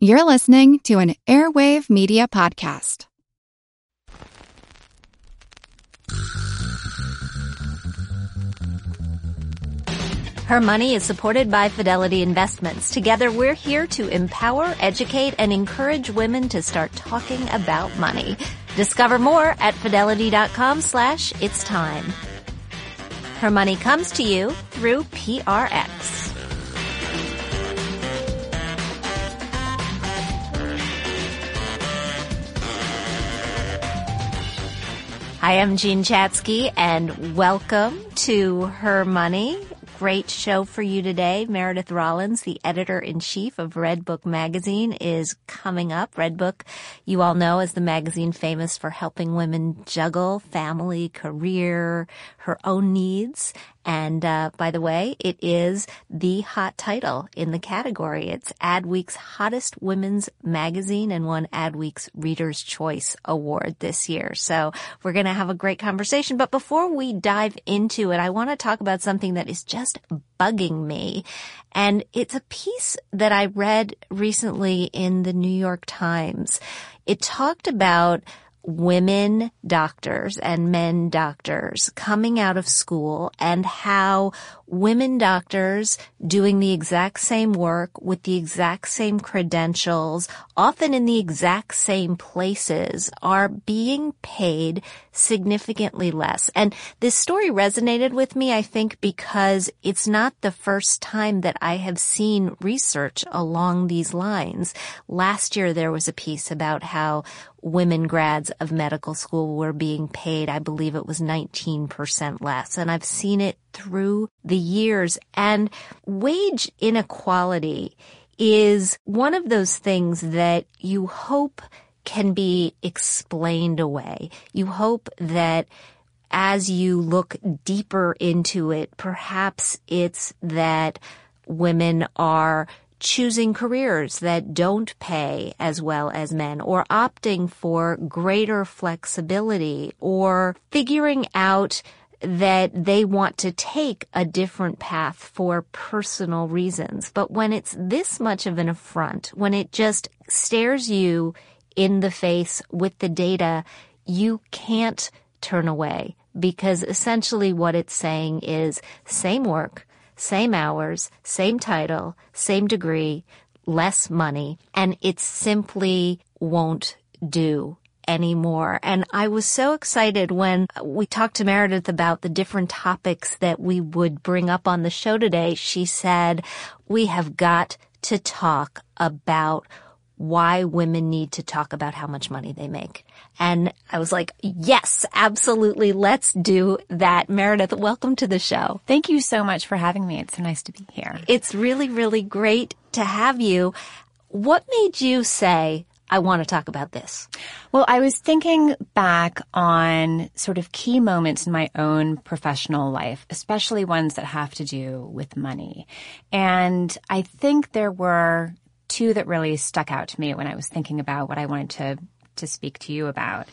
You're listening to an Airwave Media Podcast. Her Money is supported by Fidelity Investments. Together, we're here to empower, educate, and encourage women to start talking about money. Discover more at fidelity.com slash it's time. Her Money comes to you through PRX. Hi, I'm Jean Chatzky, and welcome to Her Money. Great show for you today. Meredith Rollins, the editor in chief of Redbook magazine is coming up. Redbook, you all know, is the magazine famous for helping women juggle family, career, her own needs, and uh, by the way, it is the hot title in the category. It's Adweek's hottest women's magazine and won Adweek's Reader's Choice Award this year. So we're going to have a great conversation. But before we dive into it, I want to talk about something that is just bugging me. And it's a piece that I read recently in the New York Times. It talked about women doctors and men doctors coming out of school and how women doctors doing the exact same work with the exact same credentials, often in the exact same places, are being paid significantly less. And this story resonated with me, I think, because it's not the first time that I have seen research along these lines. Last year there was a piece about how women grads of medical school were being paid, I believe it was 19% less. And I've seen it through the years. And wage inequality is one of those things that you hope can be explained away. You hope that as you look deeper into it, perhaps it's that women are choosing careers that don't pay as well as men or opting for greater flexibility or figuring out that they want to take a different path for personal reasons. But when it's this much of an affront, when it just stares you in the face with the data, you can't turn away because essentially what it's saying is same work, same hours, same title, same degree, less money, and it simply won't do anymore. And I was so excited when uh, we talked to Meredith about the different topics that we would bring up on the show today. She said, we have got to talk about why women need to talk about how much money they make. And I was like, yes, absolutely. Let's do that. Meredith, welcome to the show. Thank you so much for having me. It's so nice to be here. It's really, really great to have you. What made you say, I want to talk about this? Well, I was thinking back on sort of key moments in my own professional life, especially ones that have to do with money. And I think there were two that really stuck out to me when I was thinking about what I wanted to, to speak to you about.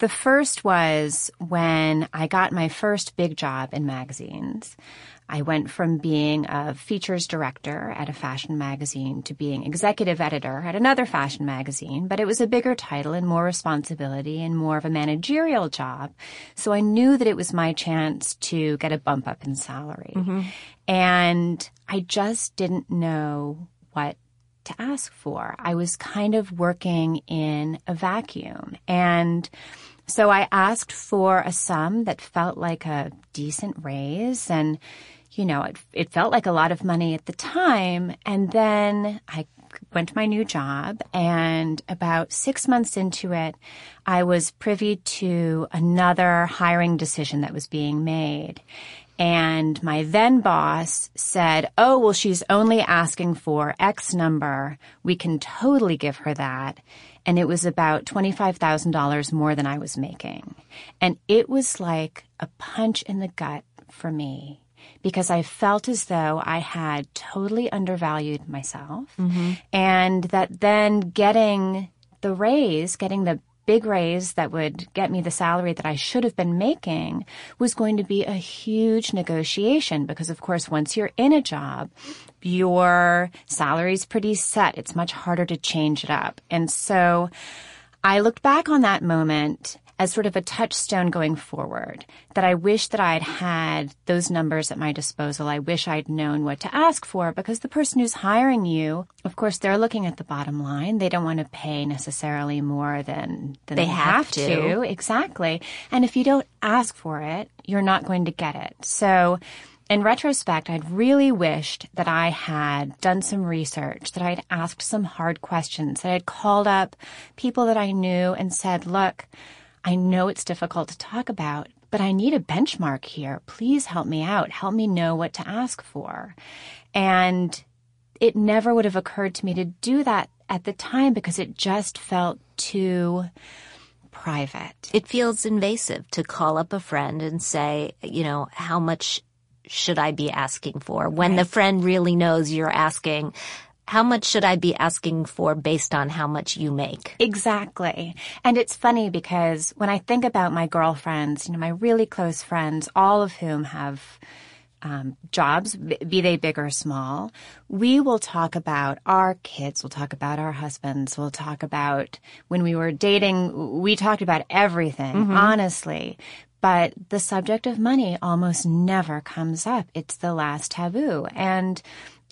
The first was when I got my first big job in magazines. I went from being a features director at a fashion magazine to being executive editor at another fashion magazine, but it was a bigger title and more responsibility and more of a managerial job. So I knew that it was my chance to get a bump up in salary. Mm-hmm. And I just didn't know what to ask for. I was kind of working in a vacuum. And so I asked for a sum that felt like a decent raise and you know, it, it felt like a lot of money at the time. And then I went to my new job and about six months into it, I was privy to another hiring decision that was being made. And my then boss said, Oh, well, she's only asking for X number. We can totally give her that. And it was about $25,000 more than I was making. And it was like a punch in the gut for me because I felt as though I had totally undervalued myself mm-hmm. and that then getting the raise, getting the big raise that would get me the salary that I should have been making was going to be a huge negotiation because of course once you're in a job your salary's pretty set. It's much harder to change it up. And so I looked back on that moment as sort of a touchstone going forward that I wish that I'd had those numbers at my disposal. I wish I'd known what to ask for because the person who's hiring you, of course, they're looking at the bottom line. They don't want to pay necessarily more than, than They they, have have, to. to. Exactly. And if you don't ask for it, you're not going to get it. So in retrospect, I'd really wished that I had done some research, that I'd asked some hard questions, that I'd called up people that I knew and said, look, I know it's difficult to talk about, but I need a benchmark here. Please help me out. Help me know what to ask for. And it never would have occurred to me to do that at the time because it just felt too private. It feels invasive to call up a friend and say, you know, how much should I be asking for? When the friend really knows you're asking, how much should I be asking for based on how much you make? Exactly. And it's funny because when I think about my girlfriends, you know, my really close friends, all of whom have um, jobs, be they big or small, we will talk about our kids, we'll talk about our husbands, we'll talk about when we were dating, we talked about everything, honestly. But the subject of money almost never comes up. It's the last taboo. And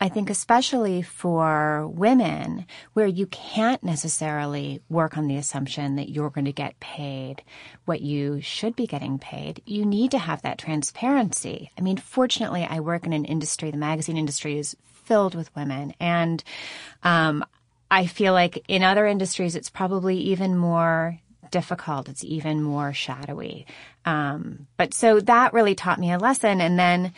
I think especially for women where you can't necessarily work on the assumption that you're going to get paid what you should be getting paid, you need to have that transparency. I mean, fortunately, I work in an industry, the magazine industry is filled with women and, um, I feel like in other industries, it's probably even more difficult. It's even more shadowy. Um, but so that really taught me a lesson. And then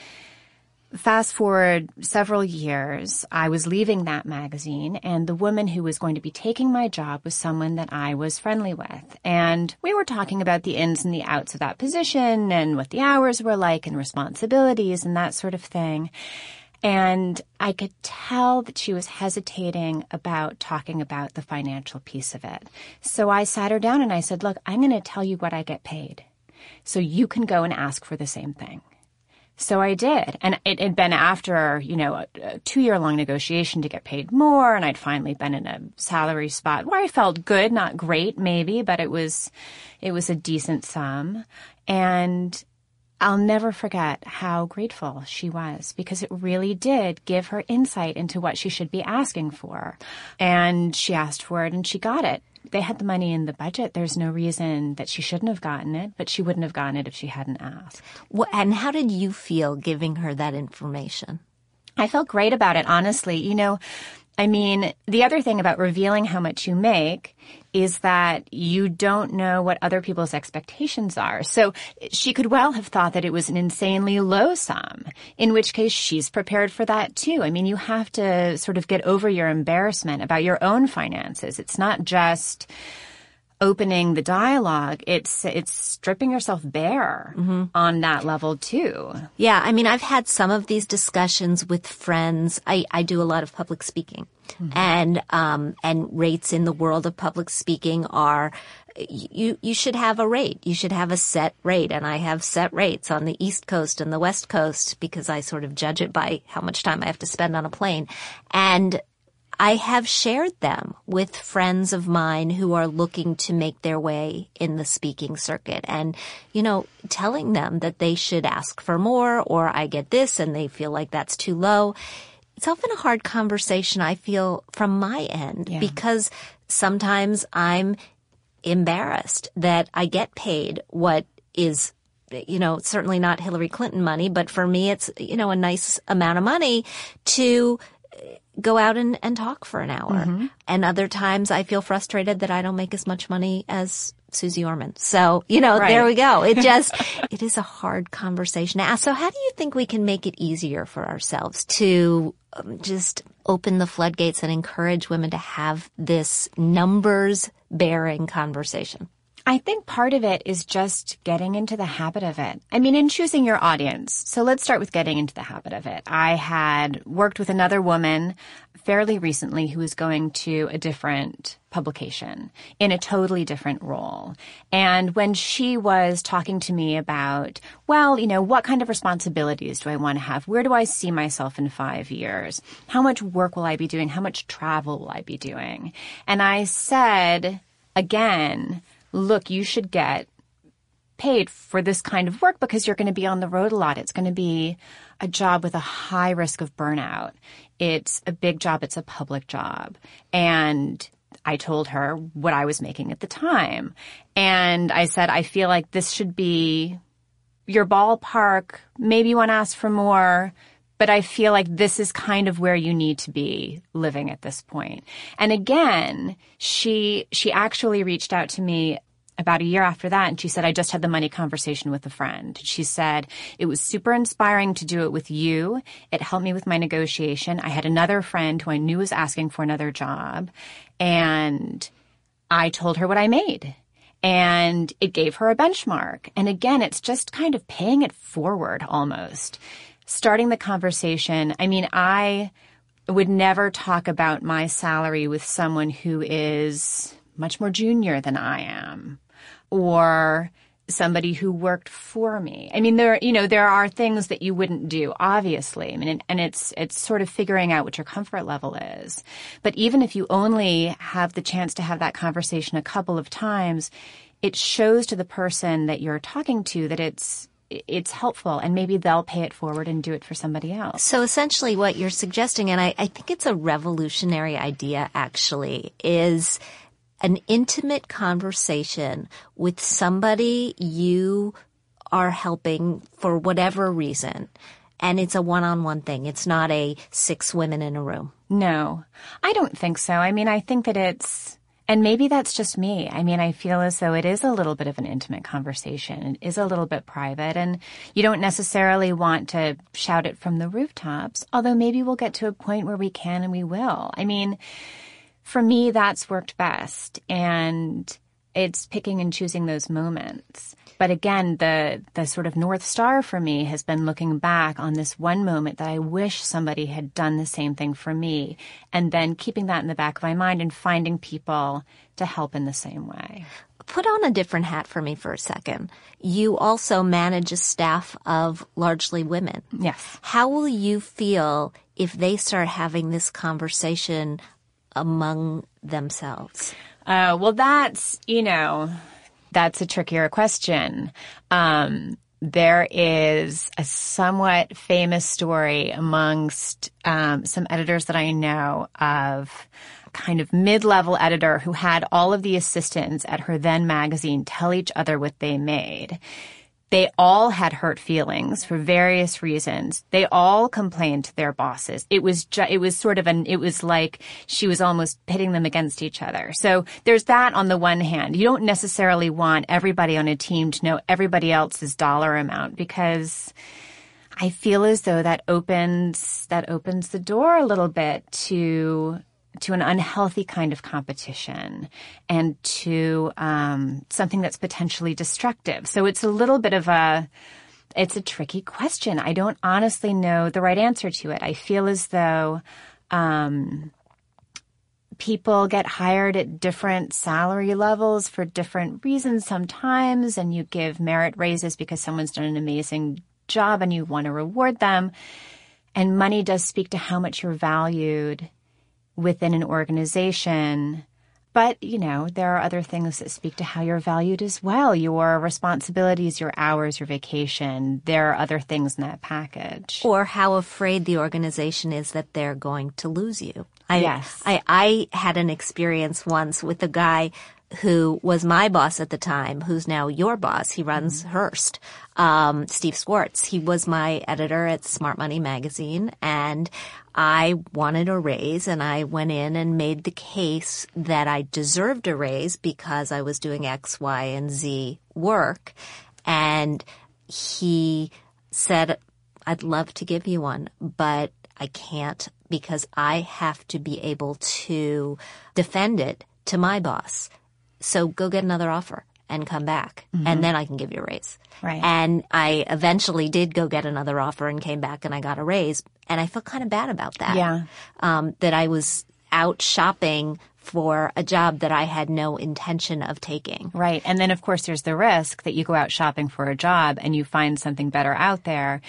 fast forward several years, I was leaving that magazine and the woman who was going to be taking my job was someone that I was friendly with. And we were talking about the ins and the outs of that position and what the hours were like and responsibilities and that sort of thing. And I could tell that she was hesitating about talking about the financial piece of it. So I sat her down and I said, look, I'm going to tell you what I get paid. So you can go and ask for the same thing. So I did. And it had been after, you know, a, two year long negotiation to get paid more. And I'd finally been in a salary spot where I felt good, not great maybe, but it was, it was a decent sum. And I'll never forget how grateful she was because it really did give her insight into what she should be asking for. And she asked for it and she got it. They had the money in the budget. There's no reason that she shouldn't have gotten it, but she wouldn't have gotten it if she hadn't asked. Wh- And how did you feel giving her that information? I felt great about it, honestly. You know, I mean, the other thing about revealing how much you make is that you don't know what other people's expectations are. So she could well have thought that it was an insanely low sum, in which case she's prepared for that too. I mean, you have to sort of get over your embarrassment about your own finances. It's not just opening the dialogue. It's, it's stripping yourself bare on that level too. Yeah, I mean, I've had some of these discussions with friends. I, I do a lot of public speaking, and um, and rates in the world of public speaking are you you should have a rate. You should have a set rate, and I have set rates on the East Coast and the West Coast because I sort of judge it by how much time I have to spend on a plane, and I have shared them with friends of mine who are looking to make their way in the speaking circuit and, you know, telling them that they should ask for more or I get this and they feel like that's too low. It's often a hard conversation, I feel, from my end Yeah. because sometimes I'm embarrassed that I get paid what is you know, certainly not Hillary Clinton money, but for me, it's, you know, a nice amount of money to go out and, and talk for an hour. And other times I feel frustrated that I don't make as much money as Suze Orman. So, you know, Right. there we go. It just, it is a hard conversation to ask. So how do you think we can make it easier for ourselves to um, just open the floodgates and encourage women to have this numbers bearing conversation? I think part of it is just getting into the habit of it. I mean, in choosing your audience. So let's start with getting into the habit of it. I had worked with another woman fairly recently who was going to a different publication in a totally different role. And when she was talking to me about, well, you know, what kind of responsibilities do I want to have? Where do I see myself in five years? How much work will I be doing? How much travel will I be doing? And I said, again, look, you should get paid for this kind of work because you're going to be on the road a lot. It's going to be a job with a high risk of burnout. It's a big job. It's a public job. And I told her what I was making at the time. And I said, I feel like this should be your ballpark. Maybe you want to ask for more, but I feel like this is kind of where you need to be living at this point. And again, she, she actually reached out to me about a year after that and she said, I just had the money conversation with a friend. She said, it was super inspiring to do it with you. It helped me with my negotiation. I had another friend who I knew was asking for another job and I told her what I made and it gave her a benchmark. And again, it's just kind of paying it forward almost. Starting the conversation. I mean, I would never talk about my salary with someone who is much more junior than I am or somebody who worked for me. I mean, there, you know, there are things that you wouldn't do, obviously. I mean, and it's, it's sort of figuring out what your comfort level is. But even if you only have the chance to have that conversation a couple of times, it shows to the person that you're talking to that it's, it's helpful and maybe they'll pay it forward and do it for somebody else. So essentially what you're suggesting, and I, I think it's a revolutionary idea actually, is an intimate conversation with somebody you are helping for whatever reason. And it's a one-on-one thing. It's not a six women in a room. No, I don't think so. I mean, I think that it's, and maybe that's just me. I mean, I feel as though it is a little bit of an intimate conversation. It is a little bit private and you don't necessarily want to shout it from the rooftops, although maybe we'll get to a point where we can and we will. I mean, for me, that's worked best. And it's picking and choosing those moments. But again, the, the sort of North Star for me has been looking back on this one moment that I wish somebody had done the same thing for me. And then keeping that in the back of my mind and finding people to help in the same way. Put on a different hat for me for a second. You also manage a staff of largely women. Yes. How will you feel if they start having this conversation among themselves? Uh, well, that's, you know, that's a trickier question. Um, there is a somewhat famous story amongst um, some editors that I know of kind of mid-level editor who had all of the assistants at her then magazine tell each other what they made. They all had hurt feelings for various reasons. They all complained to their bosses. It was ju- it was sort of an it was like she was almost pitting them against each other. So there's that on the one hand. You don't necessarily want everybody on a team to know everybody else's dollar amount because I feel as though that opens that opens the door a little bit to to an unhealthy kind of competition and to um, something that's potentially destructive. So it's a little bit of a it's a tricky question. I don't honestly know the right answer to it. I feel as though um, people get hired at different salary levels for different reasons sometimes, and you give merit raises because someone's done an amazing job and you want to reward them. And money does speak to how much you're valued within an organization. But, you know, there are other things that speak to how you're valued as well. Your responsibilities, your hours, your vacation. There are other things in that package. Or how afraid the organization is that they're going to lose you. I, yes. I, I had an experience once with a guy who was my boss at the time, who's now your boss. He runs mm-hmm. Hearst, um, Steve Swartz. He was my editor at Smart Money magazine and I wanted a raise and I went in and made the case that I deserved a raise because I was doing X, Y, and Z work. And he said, I'd love to give you one, but I can't because I have to be able to defend it to my boss. So go get another offer. and come back and then I can give you a raise. Right. And I eventually did go get another offer and came back and I got a raise and I felt kind of bad about that. Yeah. Um, that I was out shopping for a job that I had no intention of taking. Right. And then, of course, there's the risk that you go out shopping for a job and you find something better out there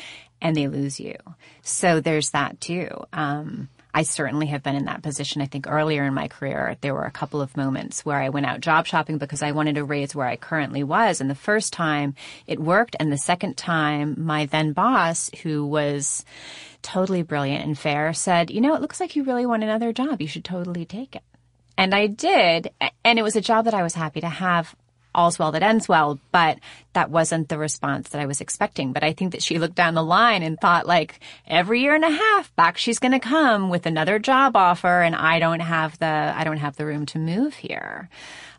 and they lose you. So there's that too. Um, I certainly have been in that position. I think earlier in my career, there were a couple of moments where I went out job shopping because I wanted to raise where I currently was. And the first time it worked. And the second time, my then boss, who was totally brilliant and fair, said, you know, it looks like you really want another job. You should totally take it. And I did. And it was a job that I was happy to have. All's well that ends well, but that wasn't the response that I was expecting. But I think that she looked down the line and thought like every year and a half back she's going to come with another job offer and I don't have the, I don't have the room to move here.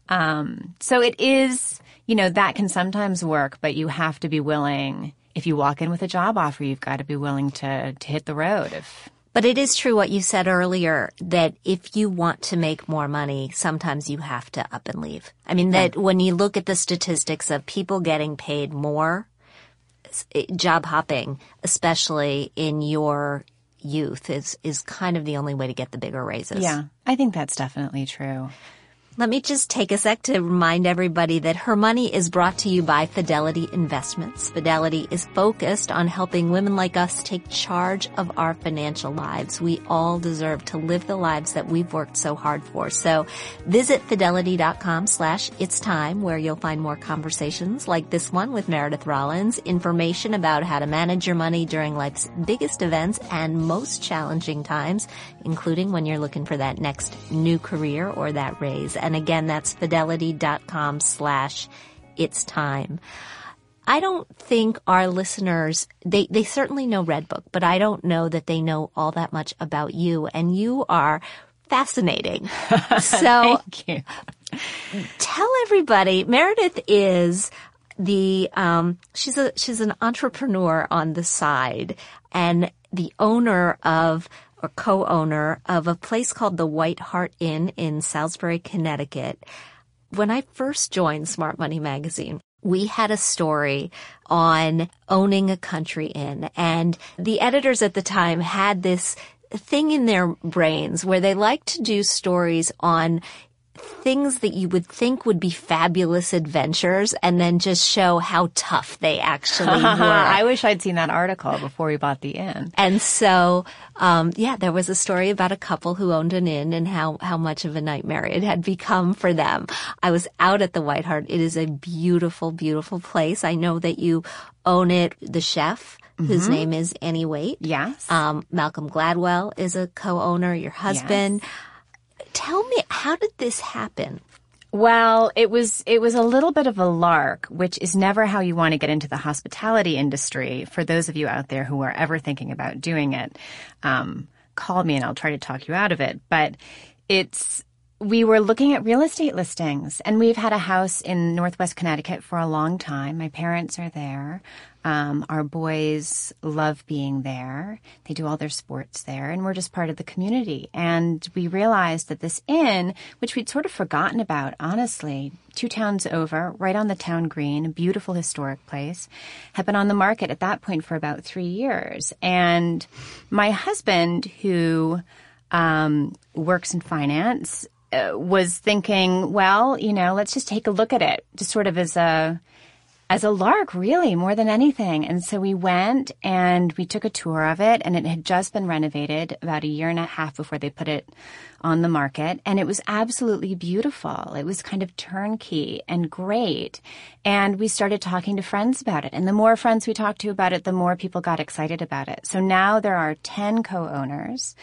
Um, so it is, you know, that can sometimes work, but you have to be willing. If you walk in with a job offer, you've got to be willing to, to hit the road. If, But it is true what you said earlier that if you want to make more money, sometimes you have to up and leave. I mean, that when you look at the statistics of people getting paid more, eh, job hopping, especially in your youth, is, is kind of the only way to get the bigger raises. yeah, I think that's definitely true. Let me just take a sec to remind everybody that Her Money is brought to you by Fidelity Investments. Fidelity is focused on helping women like us take charge of our financial lives. We all deserve to live the lives that we've worked so hard for. So visit fidelity.com slash it's time where you'll find more conversations like this one with Meredith Rollins, information about how to manage your money during life's biggest events and most challenging times, including when you're looking for that next new career or that raise. And again, that's fidelity.com slash it's time. I don't think our listeners, they, they certainly know Redbook, but I don't know that they know all that much about you. And you are fascinating. So tell everybody, Meredith is the, um, she's a, she's an entrepreneur on the side and the owner of, or co-owner of a place called the White Hart Inn in Salisbury, Connecticut. When I first joined Smart Money Magazine, we had a story on owning a country inn and the editors at the time had this thing in their brains where they like to do stories on things that you would think would be fabulous adventures and then just show how tough they actually were. I wish I'd seen that article before we bought the inn. And so, um, yeah, there was a story about a couple who owned an inn and how, how much of a nightmare it had become for them. I was out at the White Hart. It is a beautiful, beautiful place. I know that you own it. The chef, whose name is Annie Wayte. Yes. Um, Malcolm Gladwell is a co-owner, your husband. Tell me, how did this happen? Well, it was it was a little bit of a lark, which is never how you want to get into the hospitality industry. For those of you out there who are ever thinking about doing it, um, call me and I'll try to talk you out of it. But it's we were looking at real estate listings, and we've had a house in Northwest Connecticut for a long time. My parents are there. Um, our boys love being there. They do all their sports there, and we're just part of the community. And we realized that this inn, which we'd sort of forgotten about, honestly, two towns over, right on the town green, a beautiful historic place, had been on the market at that point for about three years. And my husband, who um, works in finance, was thinking, well, you know, let's just take a look at it, just sort of as a as a lark, really, more than anything. And so we went and we took a tour of it, and it had just been renovated about a year and a half before they put it on the market. And it was absolutely beautiful. It was kind of turnkey and great. And we started talking to friends about it. And the more friends we talked to about it, the more people got excited about it. So now there are 10 co-owners.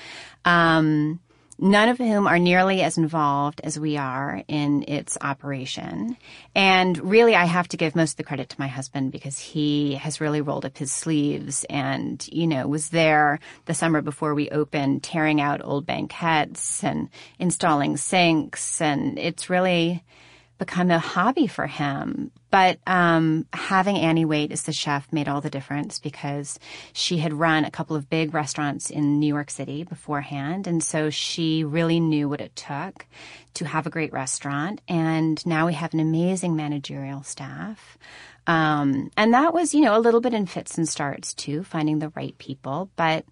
Um, none of whom are nearly as involved as we are in its operation. And really, I have to give most of the credit to my husband because he has really rolled up his sleeves and, you know, was there the summer before we opened, tearing out old banquettes and installing sinks. And it's really become a hobby for him. But um, having Annie Wayte as the chef made all the difference because she had run a couple of big restaurants in New York City beforehand. And so she really knew what it took to have a great restaurant. And now we have an amazing managerial staff. Um, and that was, you know, a little bit in fits and starts too, finding the right people. But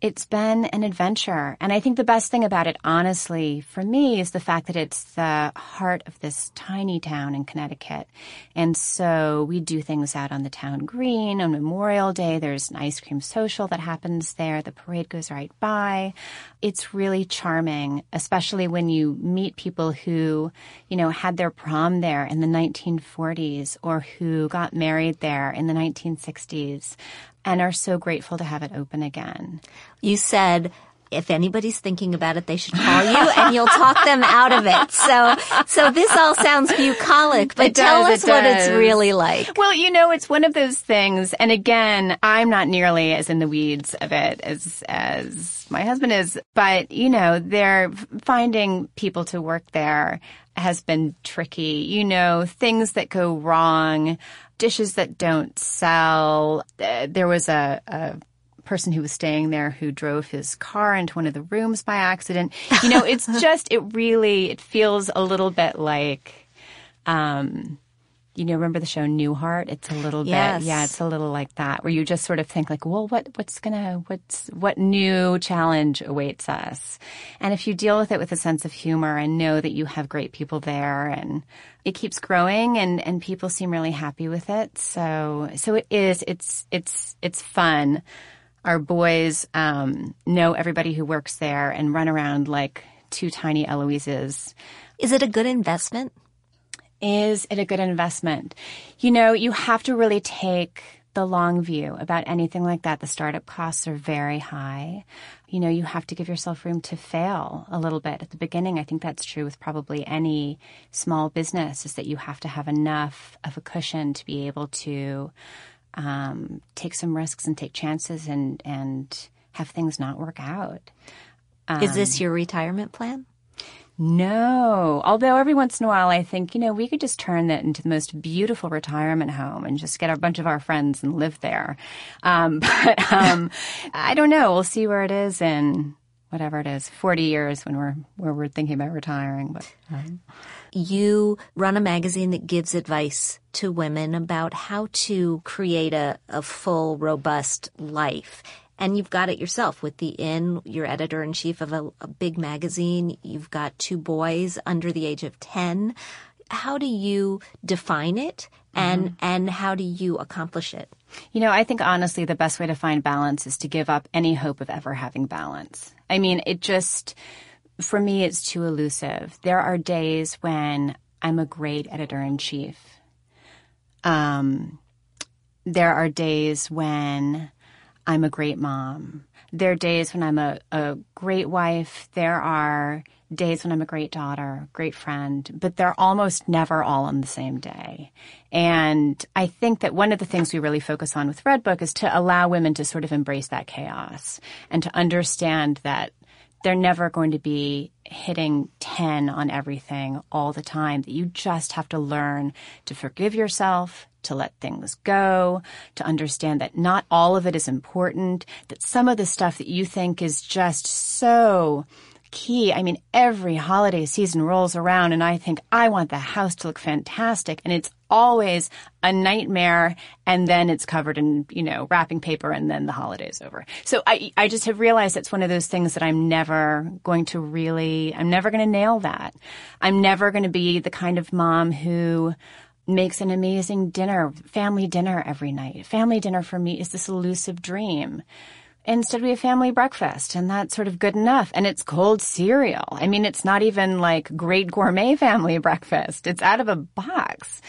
it's been an adventure. And I think the best thing about it, honestly, for me, is the fact that it's the heart of this tiny town in Connecticut. And so we do things out on the town green on Memorial Day. There's an ice cream social that happens there. The parade goes right by. It's really charming, especially when you meet people who, you know, had their prom there in the 1940s or who got married there in the 1960s and are so grateful to have it open again. You said if anybody's thinking about it, they should call you and you'll talk them out of it. So, so this all sounds bucolic, but It tell does, us it what it's really like. Well, you know, it's one of those things. And again, I'm not nearly as in the weeds of it as, as my husband is. But, you know, they're finding people to work there has been tricky. You know, things that go wrong, dishes that don't sell. Uh, There was a, a person who was staying there who drove his car into one of the rooms by accident. You know, it's just, it really, it feels a little bit like, um, you know, remember the show Newhart? It's a little Yes. bit, yeah, it's a little like that, where you just sort of think like, well, what, what's gonna, what's, what new challenge awaits us? And if you deal with it with a sense of humor and know that you have great people there and it keeps growing and, and people seem really happy with it. So, so it is, it's, it's, it's fun. Our boys, um, know everybody who works there and run around like two tiny Eloises. Is it a good investment? Is it a good investment? You know, you have to really take the long view about anything like that. The startup costs are very high. You know, you have to give yourself room to fail a little bit at the beginning. I think that's true with probably any small business is that you have to have enough of a cushion to be able to um, take some risks and take chances and, and have things not work out. Is Um, this your retirement plan? No. Although every once in a while I think, you know, we could just turn that into the most beautiful retirement home and just get a bunch of our friends and live there. Um, but um, I don't know. We'll see where it is in whatever it is, 40 years when we're where we're thinking about retiring. But um, You run a magazine that gives advice to women about how to create a, a full, robust life. And you've got it yourself with the Inn. You're editor in chief of a, a big magazine. You've got two boys under the age of 10. How do you define it and, and how do you accomplish it? You know, I think honestly the best way to find balance is to give up any hope of ever having balance. I mean, it just, for me, it's too elusive. There are days when I'm a great editor in chief. Um, there are days when I'm a great mom. There are days when I'm a, a great wife. There are days when I'm a great daughter, great friend, but they're almost never all on the same day. And I think that one of the things we really focus on with Redbook is to allow women to sort of embrace that chaos and to understand that they're never going to be hitting 10 on everything all the time, that you just have to learn to forgive yourself, to let things go, to understand that not all of it is important, that some of the stuff that you think is just so key. I mean, every holiday season rolls around and I think I want the house to look fantastic and it's always a nightmare and then it's covered in, you know, wrapping paper and then the holiday's over. So I, I just have realized it's one of those things that I'm never going to really, I'm never going to nail that. I'm never going to be the kind of mom who makes an amazing dinner, family dinner every night. Family dinner for me is this elusive dream. Instead, we have family breakfast, and that's sort of good enough. And it's cold cereal. I mean, it's not even like great gourmet family breakfast. It's out of a box,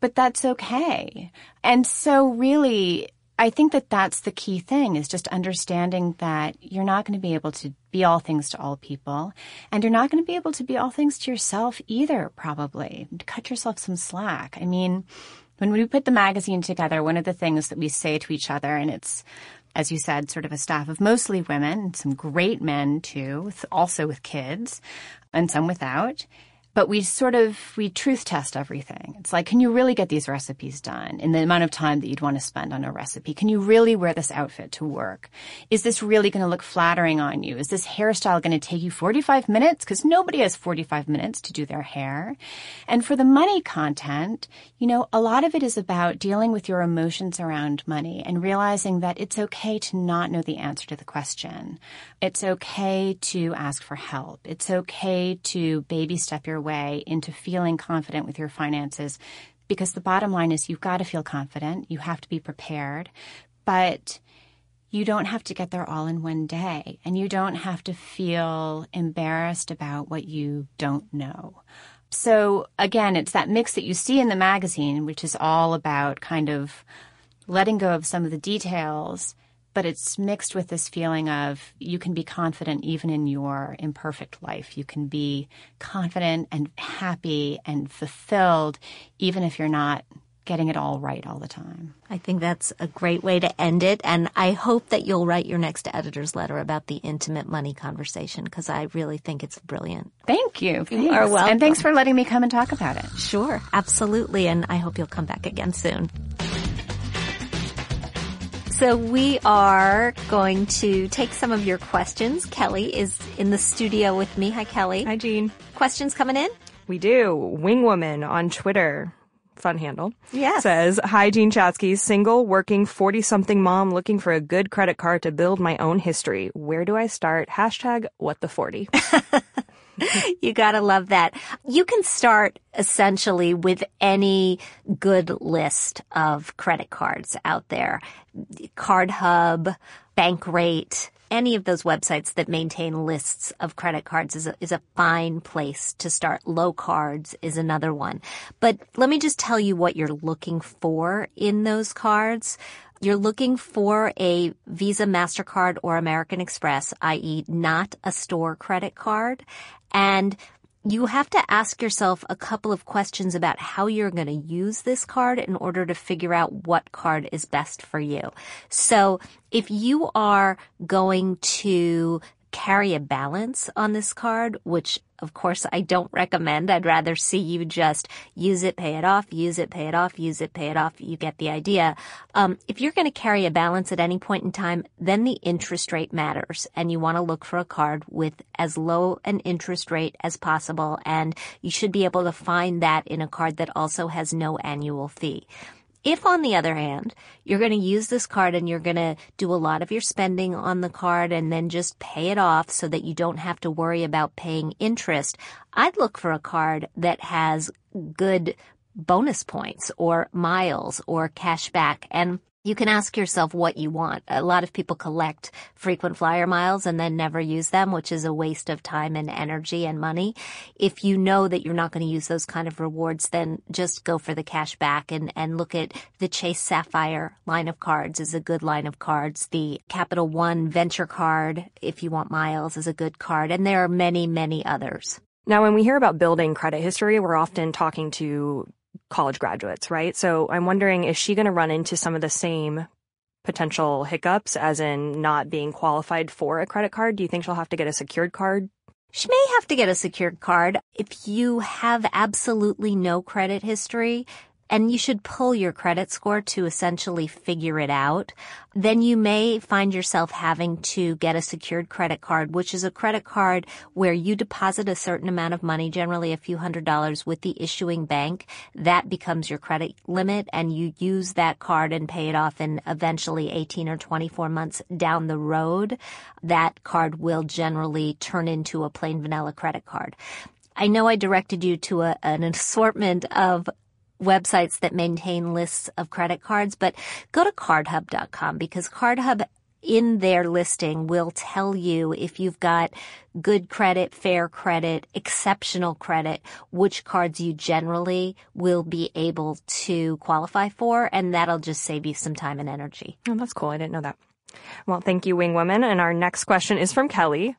but that's okay. And so, really, I think that that's the key thing is just understanding that you're not going to be able to be all things to all people, and you're not going to be able to be all things to yourself either, probably. Cut yourself some slack. I mean, when we put the magazine together, one of the things that we say to each other, and it's as you said, sort of a staff of mostly women, some great men too, also with kids, and some without. But we sort of we truth test everything. It's like, can you really get these recipes done in the amount of time that you'd want to spend on a recipe? Can you really wear this outfit to work? Is this really going to look flattering on you? Is this hairstyle going to take you 45 minutes? Because nobody has 45 minutes to do their hair. And for the money content, you know, a lot of it is about dealing with your emotions around money and realizing that it's okay to not know the answer to the question. It's okay to ask for help. It's okay to baby step your way into feeling confident with your finances because the bottom line is you've got to feel confident. You have to be prepared, but you don't have to get there all in one day and you don't have to feel embarrassed about what you don't know. So again, it's that mix that you see in the magazine, which is all about kind of letting go of some of the details but it's mixed with this feeling of you can be confident even in your imperfect life. You can be confident and happy and fulfilled even if you're not getting it all right all the time. I think that's a great way to end it. And I hope that you'll write your next editor's letter about the intimate money conversation because I really think it's brilliant. Thank you. Thanks. You are welcome. And thanks for letting me come and talk about it. Sure, absolutely. And I hope you'll come back again soon. So we are going to take some of your questions. Kelly is in the studio with me. Hi, Kelly. Hi, Jean. Questions coming in? We do. Wingwoman on Twitter fun handle. Yes. Says, Hi, Jean Chatzky, single, working 40 something mom, looking for a good credit card to build my own history. Where do I start? Hashtag what the 40. you gotta love that. You can start essentially with any good list of credit cards out there. Card Hub, Bankrate, any of those websites that maintain lists of credit cards is a, is a fine place to start. Low cards is another one. But let me just tell you what you're looking for in those cards. You're looking for a Visa, MasterCard, or American Express, i.e. not a store credit card. And you have to ask yourself a couple of questions about how you're going to use this card in order to figure out what card is best for you. So if you are going to carry a balance on this card, which of course I don't recommend. I'd rather see you just use it, pay it off, use it, pay it off, use it, pay it off. You get the idea. Um, if you're going to carry a balance at any point in time, then the interest rate matters and you want to look for a card with as low an interest rate as possible. And you should be able to find that in a card that also has no annual fee. If on the other hand, you're going to use this card and you're going to do a lot of your spending on the card and then just pay it off so that you don't have to worry about paying interest, I'd look for a card that has good bonus points or miles or cash back. And you can ask yourself what you want. A lot of people collect frequent flyer miles and then never use them, which is a waste of time and energy and money. If you know that you're not going to use those kind of rewards, then just go for the cash back and, and look at the Chase Sapphire line of cards is a good line of cards. The Capital One Venture card, if you want miles, is a good card. And there are many, many others. Now, when we hear about building credit history, we're often talking to college graduates, right? So I'm wondering, is she going to run into some of the same potential hiccups as in not being qualified for a credit card? Do you think she'll have to get a secured card? She may have to get a secured card. If you have absolutely no credit history, and you should pull your credit score to essentially figure it out, then you may find yourself having to get a secured credit card, which is a credit card where you deposit a certain amount of money, generally a few hundred dollars with the issuing bank. That becomes your credit limit and you use that card and pay it off in eventually 18 or 24 months down the road. That card will generally turn into a plain vanilla credit card. I know I directed you to a, an assortment of websites that maintain lists of credit cards, but go to cardhub.com because cardhub in their listing will tell you if you've got good credit, fair credit, exceptional credit, which cards you generally will be able to qualify for, and that'll just save you some time and energy. Oh, that's cool. I didn't know that. Well, thank you, Wing Woman. And our next question is from Kelly.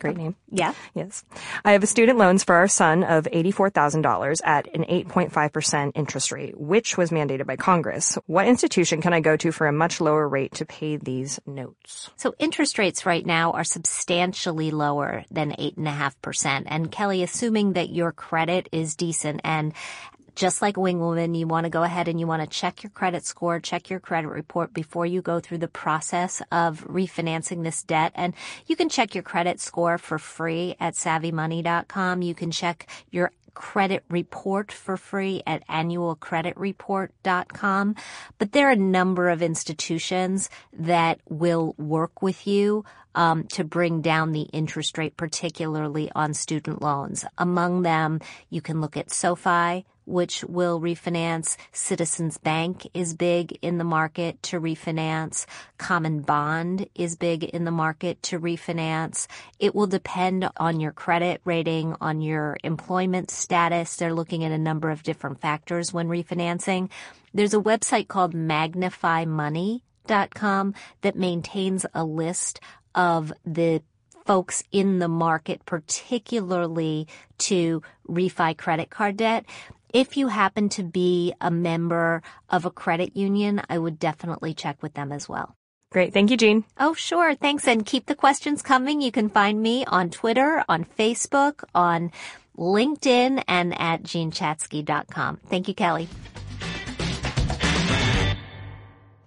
Great name. Yeah. Yes. I have a student loans for our son of $84,000 at an 8.5% interest rate, which was mandated by Congress. What institution can I go to for a much lower rate to pay these notes? So interest rates right now are substantially lower than 8.5%. And Kelly, assuming that your credit is decent and just like Wing Woman, you want to go ahead and you want to check your credit score, check your credit report before you go through the process of refinancing this debt. And you can check your credit score for free at savvymoney.com. You can check your credit report for free at annualcreditreport.com. But there are a number of institutions that will work with you um, to bring down the interest rate, particularly on student loans. Among them, you can look at SoFi, which will refinance. Citizens Bank is big in the market to refinance. Common Bond is big in the market to refinance. It will depend on your credit rating, on your employment status. They're looking at a number of different factors when refinancing. There's a website called magnifymoney.com that maintains a list of the folks in the market, particularly to refi credit card debt. If you happen to be a member of a credit union, I would definitely check with them as well. Great. Thank you, Jean. Oh, sure. Thanks. And keep the questions coming. You can find me on Twitter, on Facebook, on LinkedIn, and at jeanchatzky.com. Thank you, Kelly.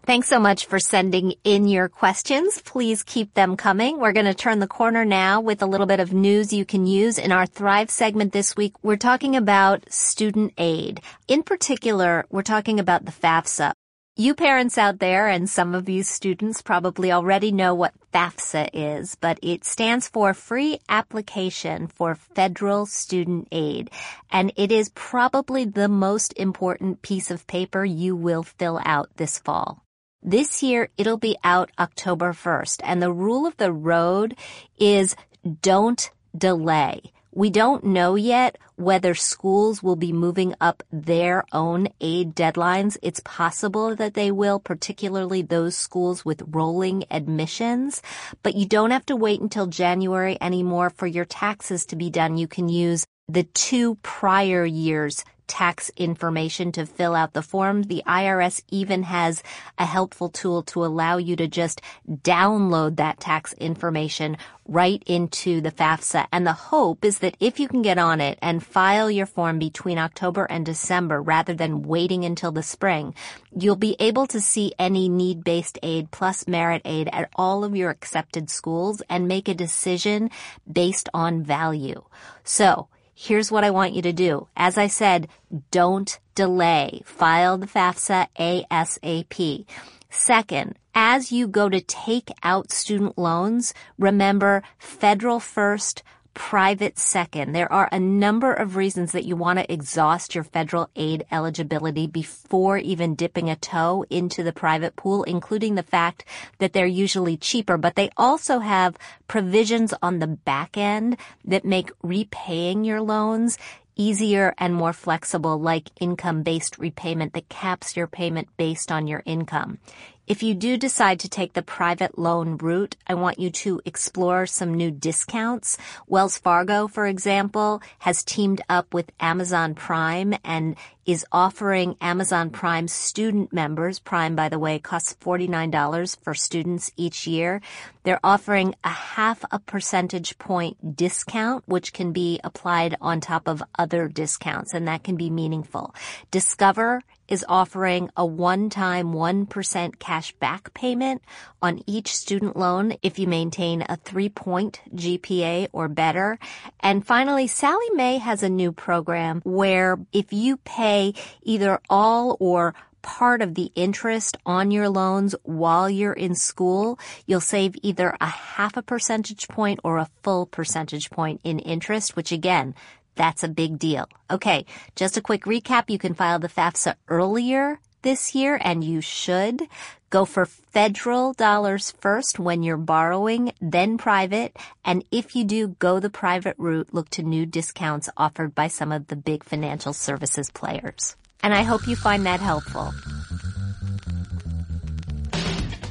Thanks so much for sending in your questions. Please keep them coming. We're going to turn the corner now with a little bit of news you can use. In our Thrive segment this week, we're talking about student aid. In particular, we're talking about the FAFSA. You parents out there and some of you students probably already know what FAFSA is, but it stands for Free Application for Federal Student Aid. And it is probably the most important piece of paper you will fill out this fall. This year, it'll be out October 1st. And the rule of the road is don't delay. We don't know yet whether schools will be moving up their own aid deadlines. It's possible that they will, particularly those schools with rolling admissions. But you don't have to wait until January anymore for your taxes to be done. You can use the two prior years tax information to fill out the form. The IRS even has a helpful tool to allow you to just download that tax information right into the FAFSA. And the hope is that if you can get on it and file your form between October and December rather than waiting until the spring, you'll be able to see any need-based aid plus merit aid at all of your accepted schools and make a decision based on value. So here's what I want you to do. As I said, don't delay. File the FAFSA ASAP. Second, as you go to take out student loans, remember federal first, private second. There are a number of reasons that you want to exhaust your federal aid eligibility before even dipping a toe into the private pool, including the fact that they're usually cheaper, but they also have provisions on the back end that make repaying your loans easier and more flexible like income-based repayment that caps your payment based on your income. If you do decide to take the private loan route, I want you to explore some new discounts. Wells Fargo, for example, has teamed up with Amazon Prime and is offering Amazon Prime student members. Prime, by the way, costs $49 for students each year. They're offering a half a percentage point discount, which can be applied on top of other discounts, and that can be meaningful. Discover is offering a one-time 1% cash back payment on each student loan if you maintain a three-point GPA or better. And finally, Sallie Mae has a new program where if you pay either all or part of the interest on your loans while you're in school, you'll save either a half a percentage point or a full percentage point in interest, which again, that's a big deal. Okay, just a quick recap. You can file the FAFSA earlier this year and you should go for federal dollars first when you're borrowing, then private. And if you do go the private route, look to new discounts offered by some of the big financial services players. And I hope you find that helpful.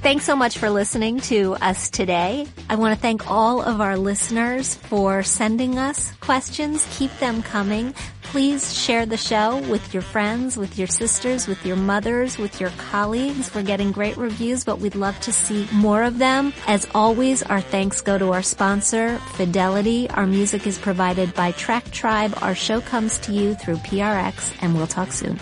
Thanks so much for listening to us today. I want to thank all of our listeners for sending us questions. Keep them coming. Please share the show with your friends, with your sisters, with your mothers, with your colleagues. We're getting great reviews, but we'd love to see more of them. As always, our thanks go to our sponsor, Fidelity. Our music is provided by Track Tribe. Our show comes to you through PRX, and we'll talk soon.